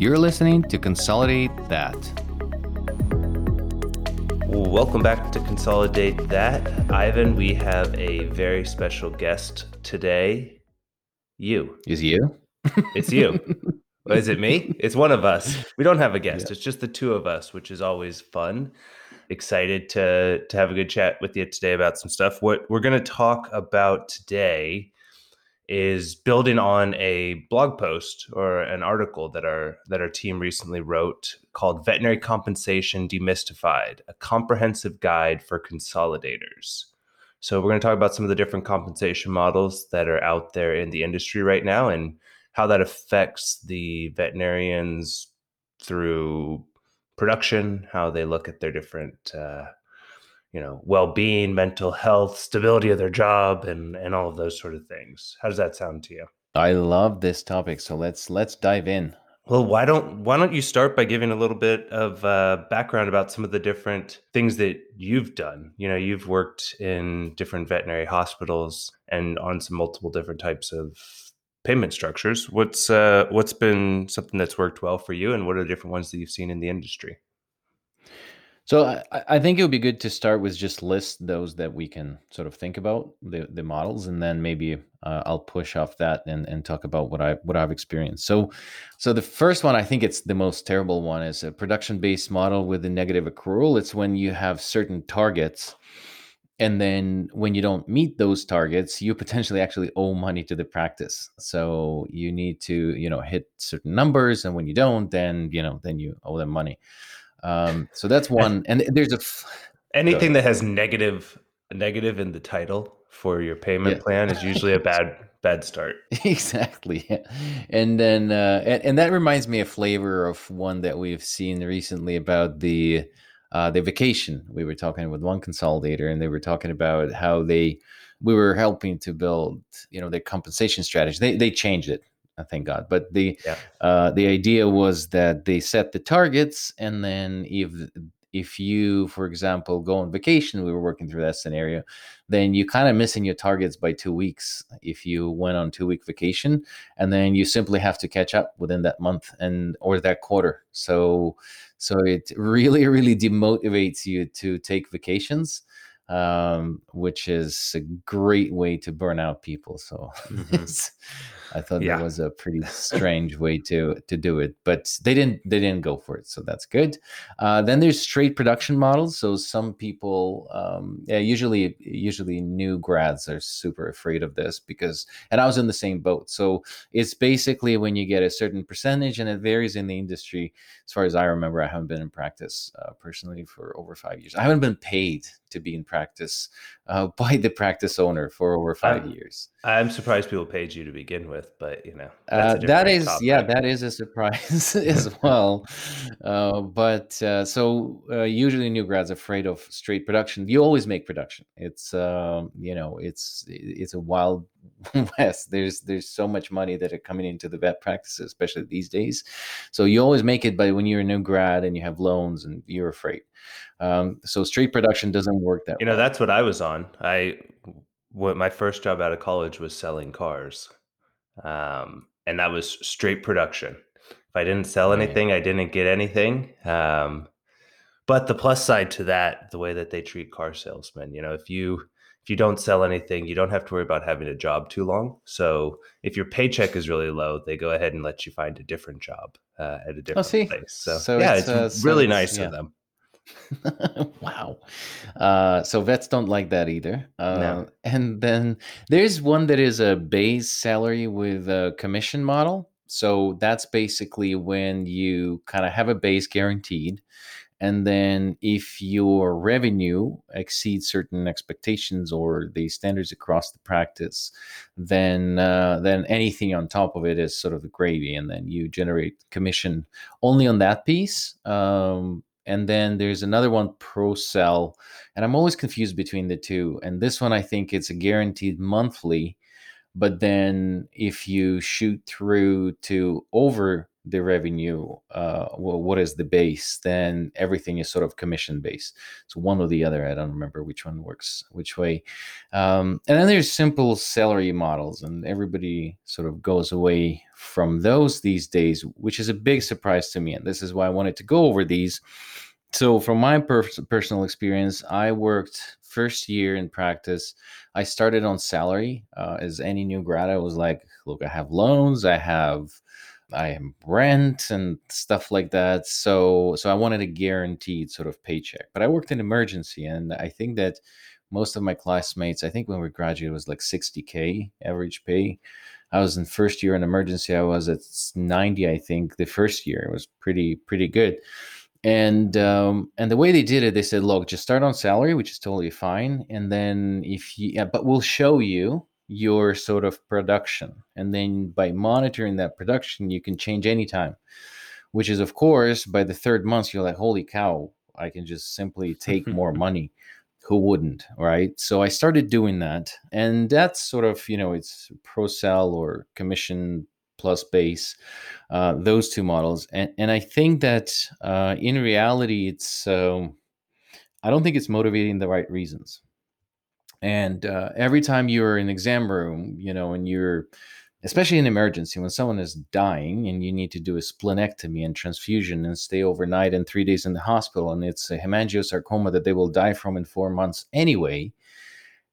You're listening to Consolidate That. Welcome back to Consolidate That. Ivan, we have a very special guest today. You. Is you? It's you. is it me? It's one of us. We don't have a guest. Yeah. It's just the two of us, which is always fun. Excited to to have a good chat with you today about some stuff. What we're going to talk about today is building on a blog post or an article that our that our team recently wrote called Veterinary Compensation Demystified: A Comprehensive Guide for Consolidators. So we're going to talk about some of the different compensation models that are out there in the industry right now and how that affects the veterinarians through production, how they look at their different uh, you know well-being mental health stability of their job and and all of those sort of things. How does that sound to you? I love this topic so let's let's dive in. Well why don't why don't you start by giving a little bit of uh, background about some of the different things that you've done? You know you've worked in different veterinary hospitals and on some multiple different types of payment structures. What's uh, what's been something that's worked well for you and what are the different ones that you've seen in the industry so I, I think it would be good to start with just list those that we can sort of think about the, the models, and then maybe uh, I'll push off that and, and talk about what I what I've experienced. So, so the first one I think it's the most terrible one is a production based model with a negative accrual. It's when you have certain targets, and then when you don't meet those targets, you potentially actually owe money to the practice. So you need to you know hit certain numbers, and when you don't, then you know then you owe them money. Um, so that's one. And there's a f- anything that has negative negative in the title for your payment yeah. plan is usually a bad bad start. exactly. And then uh, and, and that reminds me a flavor of one that we've seen recently about the uh, the vacation. We were talking with one consolidator, and they were talking about how they we were helping to build you know their compensation strategy. They they changed it thank God. But the yeah. uh, the idea was that they set the targets, and then if if you, for example, go on vacation, we were working through that scenario, then you kind of missing your targets by two weeks if you went on two week vacation, and then you simply have to catch up within that month and or that quarter. So so it really really demotivates you to take vacations um, which is a great way to burn out people. So mm-hmm. I thought yeah. that was a pretty strange way to to do it, but they didn't they didn't go for it, so that's good. Uh, then there's straight production models. So some people, um, yeah, usually usually new grads are super afraid of this because, and I was in the same boat. So it's basically when you get a certain percentage, and it varies in the industry. As far as I remember, I haven't been in practice uh, personally for over five years. I haven't been paid to be in practice uh, by the practice owner for over 5 I'm, years. I'm surprised people paid you to begin with, but you know uh, that is topic. yeah that is a surprise as well. Uh, but uh, so uh, usually new grads afraid of straight production. You always make production. It's um, you know it's it's a wild west. There's there's so much money that are coming into the vet practices, especially these days. So you always make it, but when you're a new grad and you have loans and you're afraid. Um, so straight production doesn't work that. You know, that's what I was on. I what my first job out of college was selling cars, um, and that was straight production. If I didn't sell anything, I didn't get anything. Um, but the plus side to that, the way that they treat car salesmen, you know, if you you don't sell anything, you don't have to worry about having a job too long. So if your paycheck is really low, they go ahead and let you find a different job uh, at a oh, different oh, place. So, so yeah, it's, it's uh, really so nice yeah. of them. wow. Uh, so vets don't like that either. Uh, no. And then there's one that is a base salary with a commission model. So that's basically when you kind of have a base guaranteed. And then if your revenue exceeds certain expectations or the standards across the practice, then uh, then anything on top of it is sort of the gravy, and then you generate commission only on that piece. Um, and then there's another one pro sal and i'm always confused between the two and this one i think it's a guaranteed monthly but then if you shoot through to over the revenue, uh, what is the base, then everything is sort of commission based. So one or the other. I don't remember which one works which way. Um, and then there's simple salary models, and everybody sort of goes away from those these days, which is a big surprise to me. And this is why I wanted to go over these. So, from my per- personal experience, I worked first year in practice. I started on salary. Uh, as any new grad, I was like, look, I have loans, I have I am rent and stuff like that. So so I wanted a guaranteed sort of paycheck. But I worked in emergency and I think that most of my classmates, I think when we graduated was like 60k average pay. I was in first year in emergency. I was at 90, I think, the first year. It was pretty pretty good. And um, and the way they did it, they said, look, just start on salary, which is totally fine. And then if you yeah, but we'll show you your sort of production. And then by monitoring that production, you can change anytime, which is, of course, by the third month, you're like, holy cow, I can just simply take more money. Who wouldn't, right? So I started doing that. And that's sort of, you know, it's pro sal or commission plus base, uh, those two models. And, and I think that uh, in reality, it's, um, I don't think it's motivating the right reasons and uh, every time you're in exam room, you know, and you're, especially in emergency, when someone is dying and you need to do a splenectomy and transfusion and stay overnight and three days in the hospital, and it's a hemangiosarcoma that they will die from in four months anyway,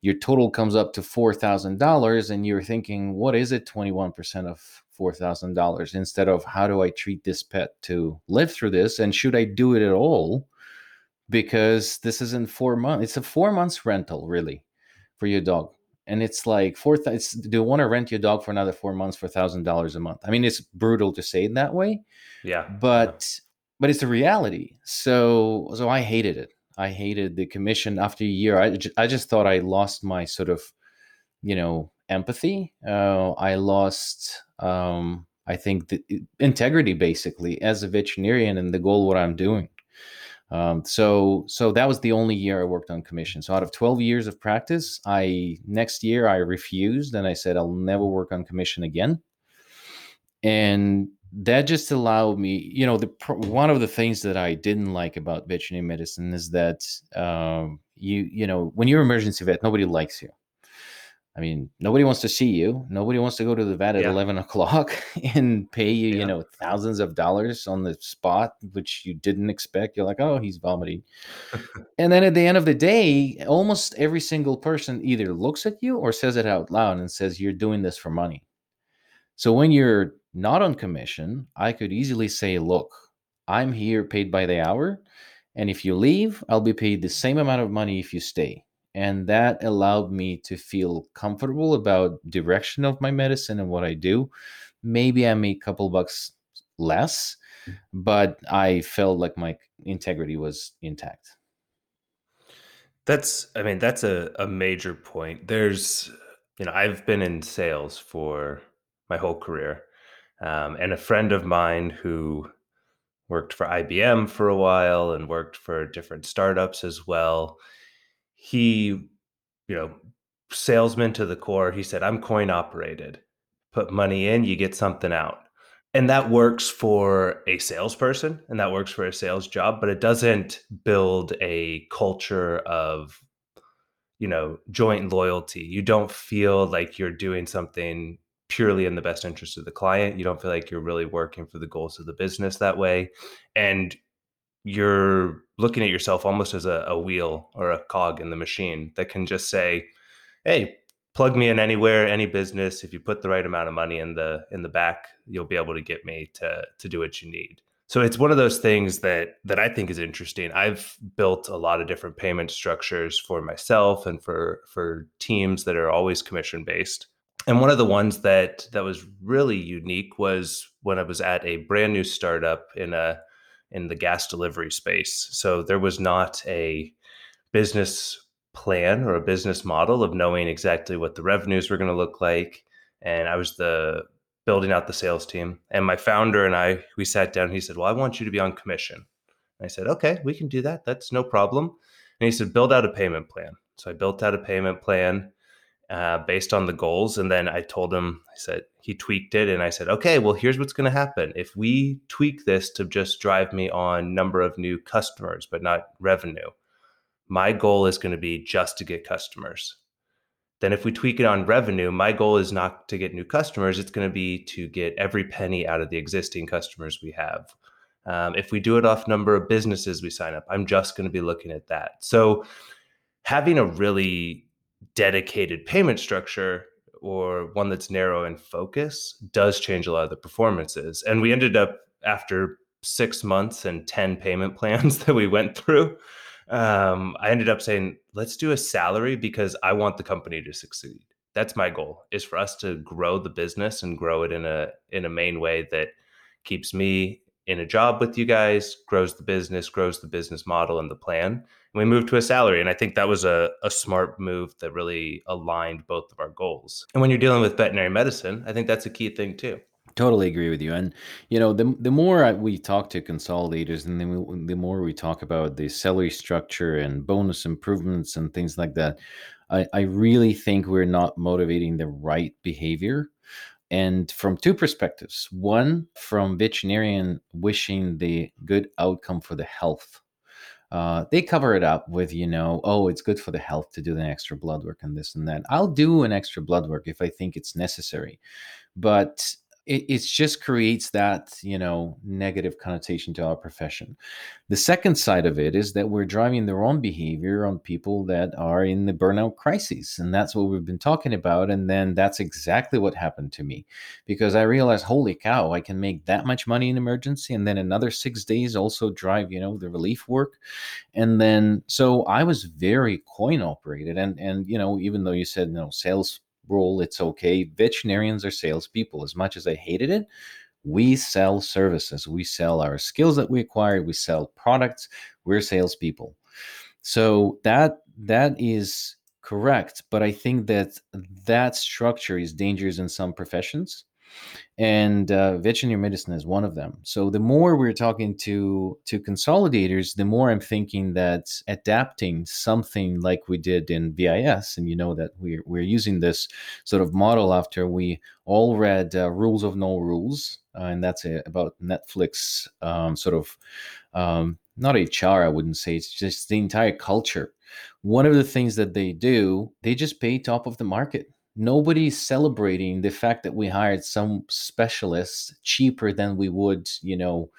your total comes up to $4,000 and you're thinking, what is it? 21% of $4,000 instead of how do I treat this pet to live through this? And should I do it at all? Because this is in four months. It's a four months rental, really for your dog. And it's like four th- do you want to rent your dog for another four months for a thousand dollars a month. I mean it's brutal to say it that way yeah but yeah. but it's a reality. So so i hated it. I hated the commission. After a year i, I just thought i lost my sort of you know empathy. Uh, i lost um i think the integrity basically as a veterinarian and the goal what i'm doing um, so so that was the only year I worked on commission. So out of 12 years of practice, I next year I refused and I said I'll never work on commission again. And that just allowed me, you know, the one of the things that I didn't like about veterinary medicine is that um, you you know when you're emergency vet, nobody likes you. I mean, nobody wants to see you. Nobody wants to go to the vet at yeah. 11 o'clock and pay you, yeah. you know, thousands of dollars on the spot, which you didn't expect. You're like, oh, he's vomiting. and then at the end of the day, almost every single person either looks at you or says it out loud and says, you're doing this for money. So when you're not on commission, I could easily say, look, I'm here paid by the hour. And if you leave, I'll be paid the same amount of money if you stay and that allowed me to feel comfortable about direction of my medicine and what i do. Maybe i make a couple bucks less but i felt like my integrity was intact. That's i mean that's a, a major point. There's you know i've been in sales for my whole career um, and a friend of mine who worked for ibm for a while and worked for different startups as well he, you know, salesman to the core. He said, I'm coin operated. Put money in, you get something out. And that works for a salesperson and that works for a sales job, but it doesn't build a culture of, you know, joint loyalty. You don't feel like you're doing something purely in the best interest of the client. You don't feel like you're really working for the goals of the business that way. And you're looking at yourself almost as a, a, wheel or a cog in the machine that can just say, "Hey, plug me in anywhere, any business. If you put the right amount of money in the in the back, you'll be able to get me to to do what you need." So it's one of those things that that I think is interesting. I've built a lot of different payment structures for myself and for for teams that are always commission based. And one of the ones that that was really unique was when I was at a brand new startup in a in the gas delivery space. So there was not a business plan or a business model of knowing exactly what the revenues were going to look like. And I was the building out the sales team. And my founder and I, we sat down. he said, Well, I want you to be on commission. And I said, Okay, we can do that. That's no problem. And he said, Build out a payment plan. So I built out a payment plan. Uh, based on the goals. And then I told him, I said, he tweaked it. And I said, okay, well, here's what's going to happen. If we tweak this to just drive me on number of new customers, but not revenue, my goal is going to be just to get customers. Then if we tweak it on revenue, my goal is not to get new customers. It's going to be to get every penny out of the existing customers we have. Um, if we do it off number of businesses we sign up, I'm just going to be looking at that. So having a really dedicated payment structure or one that's narrow in focus does change a lot of the performances. And we ended up after six months and 10 payment plans that we went through. Um, I ended up saying, let's do a salary because I want the company to succeed. That's my goal is for us to grow the business and grow it in a in a main way that keeps me in a job with you guys, grows the business, grows the business model and the plan we moved to a salary. And I think that was a, a smart move that really aligned both of our goals. And when you're dealing with veterinary medicine, I think that's a key thing too. Totally agree with you. And you know, the the more we talk to consolidators, and then the more we talk about the salary structure and bonus improvements and things like that, I, I really think we're not motivating the right behavior. And from two perspectives: one, from veterinarian wishing the good outcome for the health uh, they cover it up with you know oh it's good for the health to do the extra blood work and this and that. I'll do an extra blood work if i think it's necessary but it, it just creates that you know negative connotation to our profession. The second side of it is that we're driving the wrong behavior on people that are in the burnout crises and that's what we've been talking about and then that's exactly what happened to me because i realized holy cow i can make that much money in emergency and then another six days also drive you know the relief work. And then so i was very coin operated and and you know even though you said you know sales role, it's okay. Veterinarians are salespeople. As much as I hated it, we sell services. We sell our skills that we acquire, We sell products. We're salespeople. So that that is correct. But I think that that structure is dangerous in some professions and uh, veterinary medicine is one of them. So the more we're talking to to consolidators, the more I'm thinking that adapting something like we did in VIS, and you know that we're we're using this sort of model after we all read uh, Rules of No Rules, uh, and that's a, about Netflix um, sort of um, not HR, I wouldn't say. It's just the entire culture. One of the things that they do, they just pay top of the market nobody's celebrating the fact that we hired some specialists cheaper than we would, you know,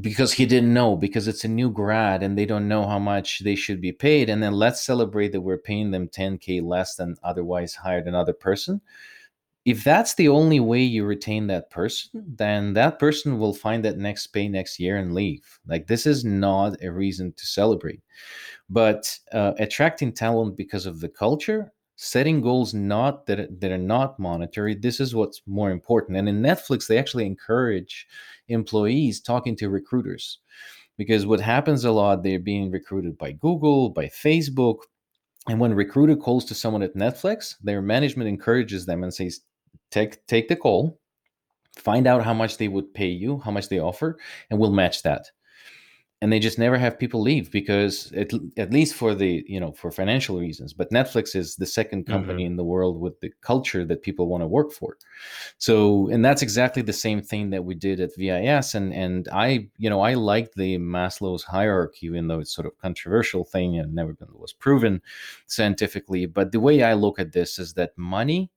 because he didn't know, because it's a new grad and they don't know how much they should be paid. And then let's celebrate that we're paying them 10K less than otherwise hired another person. If that's the only way you retain that person, then that person will find that next pay next year and leave. Like, this is not a reason to celebrate. But uh, attracting talent because of the culture setting goals not that that are not monetary this is what's more important. And in netflix they actually encourage employees talking to recruiters because what happens a lot they're being recruited by google by facebook and when recruiter calls to someone at netflix their management encourages them and says take take the call find out how much they would pay you how much they offer and we'll match that and they just never have people leave because at, at least for the you know for financial reasons but netflix is the second company mm-hmm. in the world with the culture that people want to work for so and that's exactly the same thing that we did at vis and and i you know i like the maslow's hierarchy even though it's sort of controversial thing and never been was proven scientifically but the way i look at this is that money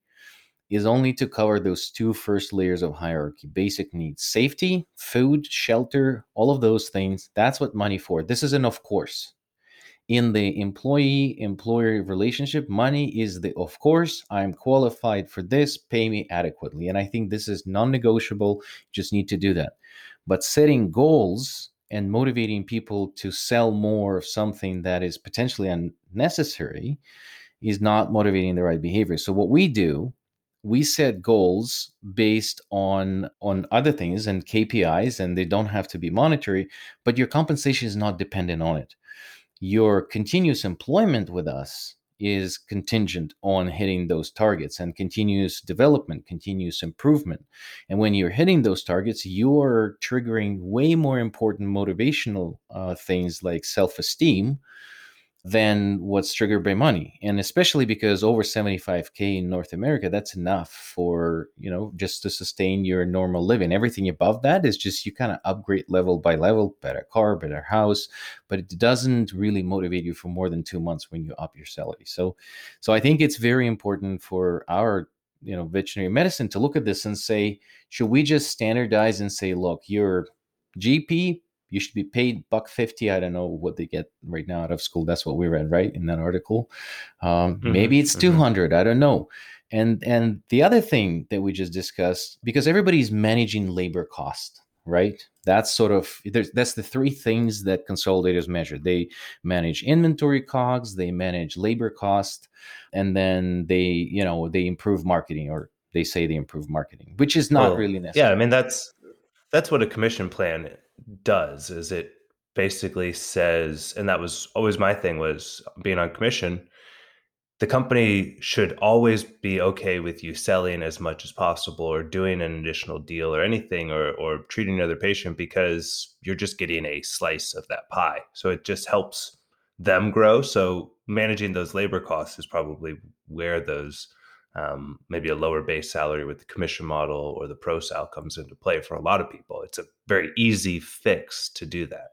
is only to cover those two first layers of hierarchy basic needs safety food shelter all of those things. That's what money for. This is an of course. In the employee employer relationship money is the of course i'm qualified for this pay me adequately. And i think this is non-negotiable. Just need to do that. But setting goals and motivating people to sell more of something that is potentially unnecessary is not motivating the right behavior. So what we do we set goals based on on other things and KPIs and they don't have to be monetary but your compensation is not dependent on it. Your continuous employment with us is contingent on hitting those targets and continuous development continuous improvement. And when you're hitting those targets you're triggering way more important motivational uh, things like self-esteem than what's triggered by money. And especially because over 75k in north america that's enough for you know just to sustain your normal living. Everything above that is just you kind of upgrade level by level better car better house but it doesn't really motivate you for more than two months when you up your salary. So so i think it's very important for our you know veterinary medicine to look at this and say should we just standardize and say look your gp you should be paid buck 50 i don't know what they get right now out of school. That's what we read right in that article. Um, mm-hmm, maybe it's mm-hmm. 200 i don't know. And and the other thing that we just discussed because everybody's managing labor cost right? That's sort of that's the three things that consolidators measure. They manage inventory cogs they manage labor cost and then they you know they improve marketing or they say they improve marketing which is not well, really necessary. Yeah i mean that's that's what a commission plan does is it basically says and that was always my thing was being on commission the company should always be okay with you selling as much as possible or doing an additional deal or anything or, or treating another patient because you're just getting a slice of that pie. So it just helps them grow. So managing those labor costs is probably where those um, maybe a lower base salary with the commission model or the pro sal comes into play for a lot of people. It's a very easy fix to do that.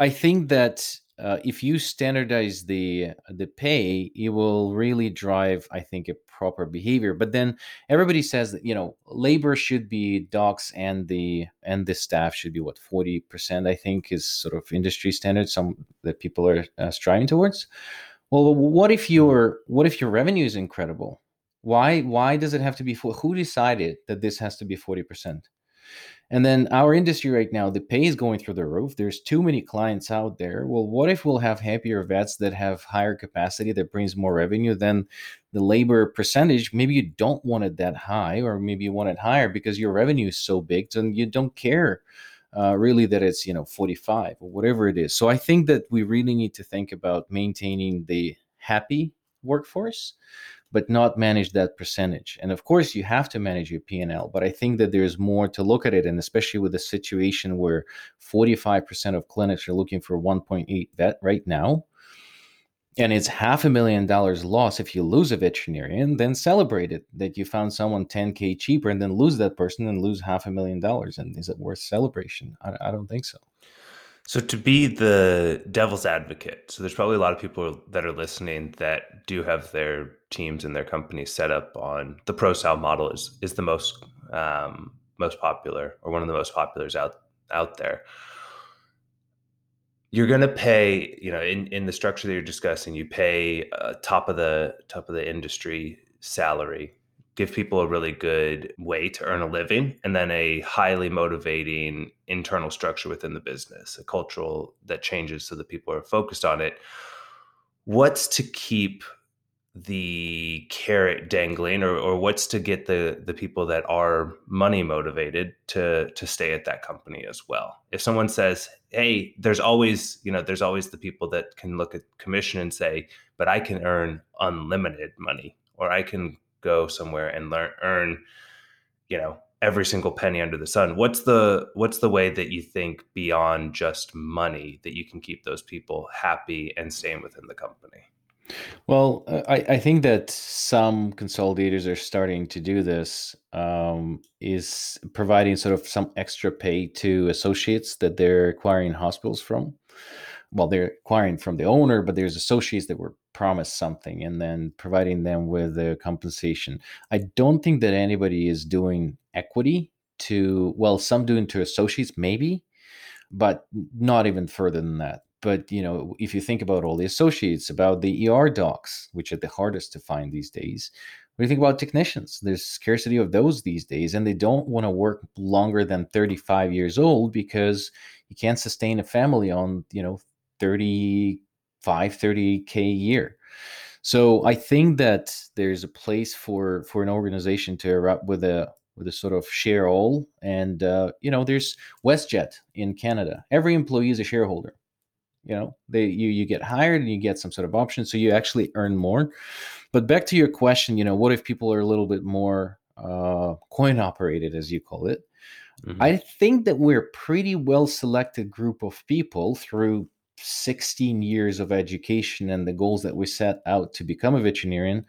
I think that uh, if you standardize the the pay, it will really drive, I think, a proper behavior. But then everybody says that you know labor should be docs and the and the staff should be what forty percent. I think is sort of industry standard. Some that people are uh, striving towards. Well, what if your what if your revenue is incredible? Why why does it have to be for who decided that this has to be 40%? And then our industry right now, the pay is going through the roof. There's too many clients out there. Well, what if we'll have happier vets that have higher capacity that brings more revenue than the labor percentage? Maybe you don't want it that high, or maybe you want it higher because your revenue is so big and you don't care uh, really that it's you know 45 or whatever it is. So I think that we really need to think about maintaining the happy workforce but not manage that percentage. And of course, you have to manage your P&L, but I think that there's more to look at it, and especially with a situation where 45% of clinics are looking for 1.8 vet right now, and it's half a million dollars loss if you lose a veterinarian, then celebrate it that you found someone 10k cheaper, and then lose that person and lose half a million dollars. And is it worth celebration? I, I don't think so. So to be the devil's advocate, so there's probably a lot of people that are listening that do have their teams and their companies set up on the pro sal model is is the most um, most popular or one of the most populars out out there. You're going to pay, you know, in, in the structure that you're discussing, you pay uh, top of the top of the industry salary give people a really good way to earn a living and then a highly motivating internal structure within the business a cultural that changes so that people are focused on it. What's to keep the carrot dangling or, or what's to get the the people that are money motivated to to stay at that company as well? If someone says hey there's always you know there's always the people that can look at commission and say but i can earn unlimited money or i can go somewhere and learn earn you know every single penny under the sun. What's the what's the way that you think beyond just money that you can keep those people happy and staying within the company? Well i, I think that some consolidators are starting to do this um, is providing sort of some extra pay to associates that they're acquiring hospitals from well they're acquiring from the owner but there's associates that were promised something and then providing them with the compensation. I don't think that anybody is doing equity to well some doing to associates maybe but not even further than that. But you know if you think about all the associates about the er docs which are the hardest to find these days what do you think about technicians? There's scarcity of those these days and they don't want to work longer than 35 years old because you can't sustain a family on you know 35 30k a year. So i think that there's a place for for an organization to erupt with a with a sort of share all and uh, you know there's westjet in canada. Every employee is a shareholder you know? They you you get hired and you get some sort of option so you actually earn more. But back to your question you know what if people are a little bit more uh, coin operated as you call it? Mm-hmm. i think that we're a pretty well selected group of people through 16 years of education and the goals that we set out to become a veterinarian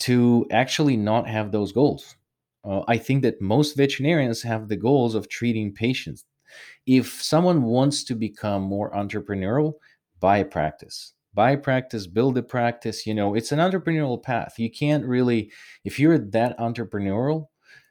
to actually not have those goals. Uh, I think that most veterinarians have the goals of treating patients. If someone wants to become more entrepreneurial, buy a practice. Buy a practice, build a practice. You know, it's an entrepreneurial path. You can't really, if you're that entrepreneurial,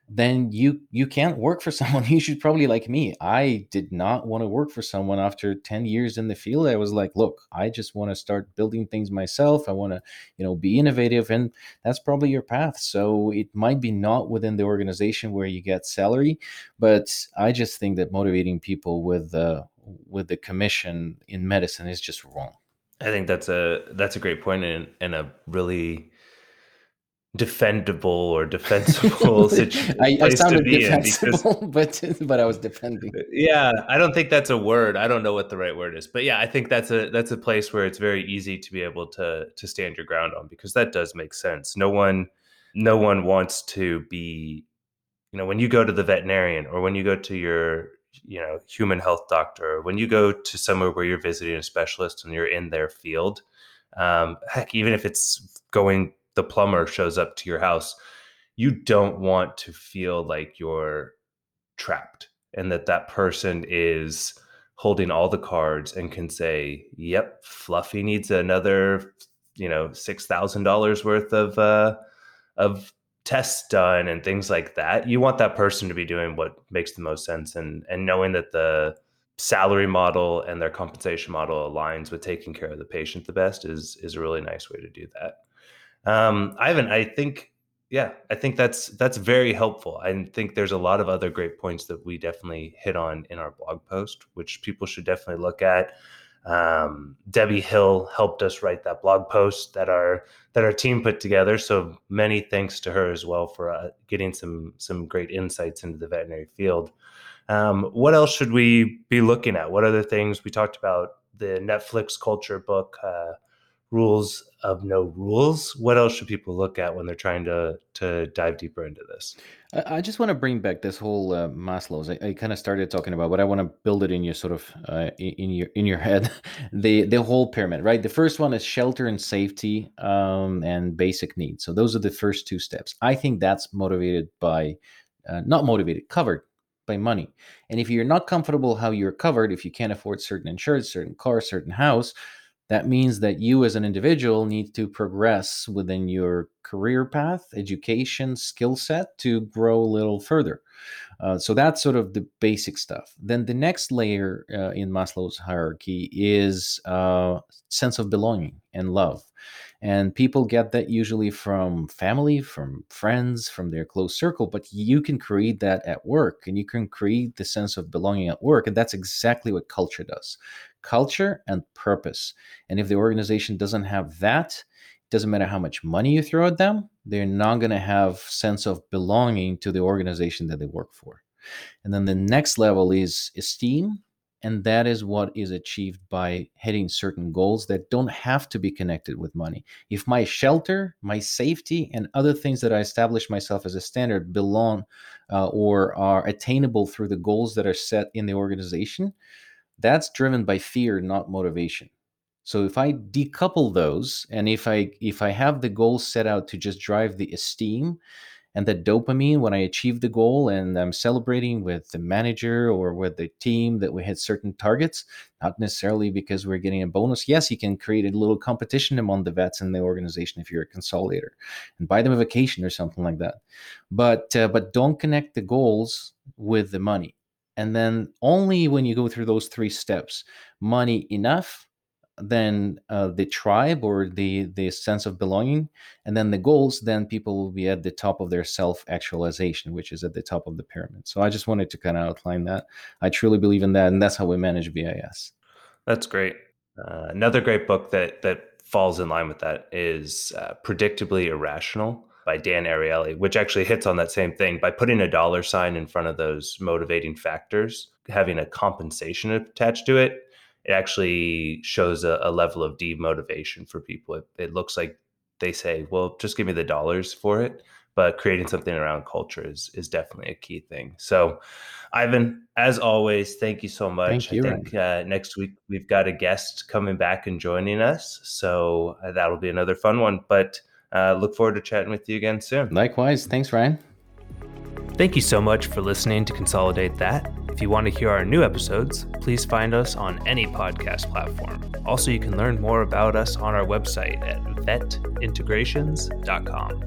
then you you can't work for someone. You should probably like me i did not want to work for someone after 10 years in the field. I was like look i just want to start building things myself. I want to you know be innovative and that's probably your path. So it might be not within the organization where you get salary but i just think that motivating people with uh, with the commission in medicine is just wrong. I think that's a that's a great point and, and a really defendable or defensible situation. I, I sounded defensible, because, but but I was defending. Yeah, I don't think that's a word. I don't know what the right word is, but yeah, I think that's a that's a place where it's very easy to be able to to stand your ground on because that does make sense. No one no one wants to be, you know, when you go to the veterinarian or when you go to your you know human health doctor, when you go to somewhere where you're visiting a specialist and you're in their field. Um, heck, even if it's going the plumber shows up to your house, you don't want to feel like you're trapped and that that person is holding all the cards and can say, "Yep, Fluffy needs another, you know, six thousand dollars worth of uh, of tests done and things like that." You want that person to be doing what makes the most sense, and and knowing that the salary model and their compensation model aligns with taking care of the patient the best is is a really nice way to do that. Um, Ivan, I think, yeah, I think that's that's very helpful. I think there's a lot of other great points that we definitely hit on in our blog post, which people should definitely look at. Um, Debbie Hill helped us write that blog post that our that our team put together. So many thanks to her as well for uh, getting some some great insights into the veterinary field. Um, what else should we be looking at? What other things we talked about? The Netflix culture book, uh, rules of no rules? What else should people look at when they're trying to to dive deeper into this? I, just want to bring back this whole uh, maslow's i, I kind of started talking about but i want to build it in your sort of uh, in your in your head. The the whole pyramid right? The first one is shelter and safety um, and basic needs. So those are the first two steps. I think that's motivated by uh, not motivated covered by money. And if you're not comfortable how you're covered if you can't afford certain insurance certain car certain house that means that you as an individual need to progress within your career path education skill set to grow a little further. Uh, so that's sort of the basic stuff. Then the next layer uh, in maslow's hierarchy is uh, sense of belonging and love. And people get that usually from family from friends from their close circle but you can create that at work and you can create the sense of belonging at work and that's exactly what culture does culture and purpose. And if the organization doesn't have that, it doesn't matter how much money you throw at them, they're not going to have sense of belonging to the organization that they work for. And then the next level is esteem, and that is what is achieved by hitting certain goals that don't have to be connected with money. If my shelter, my safety, and other things that I establish myself as a standard belong uh, or are attainable through the goals that are set in the organization, that's driven by fear not motivation. So if i decouple those and if i if i have the goal set out to just drive the esteem and the dopamine when i achieve the goal and i'm celebrating with the manager or with the team that we hit certain targets not necessarily because we're getting a bonus. Yes you can create a little competition among the vets in the organization if you're a consolidator and buy them a vacation or something like that. But uh, but don't connect the goals with the money and then only when you go through those three steps money enough then uh, the tribe or the the sense of belonging and then the goals then people will be at the top of their self actualization which is at the top of the pyramid. So i just wanted to kind of outline that. I truly believe in that and that's how we manage vis that's great. Uh, another great book that that falls in line with that is uh, predictably irrational by Dan Ariely, which actually hits on that same thing by putting a dollar sign in front of those motivating factors, having a compensation attached to it. It actually shows a, a level of demotivation for people. It, it looks like they say, "Well, just give me the dollars for it." but creating something around culture is is definitely a key thing. So, Ivan, as always, thank you so much. Thank you, I think uh, next week we've got a guest coming back and joining us, so uh, that'll be another fun one. But uh, look forward to chatting with you again soon. Likewise, thanks, Ryan. Thank you so much for listening to Consolidate That. If you want to hear our new episodes, please find us on any podcast platform. Also, you can learn more about us on our website at vetintegrations.com.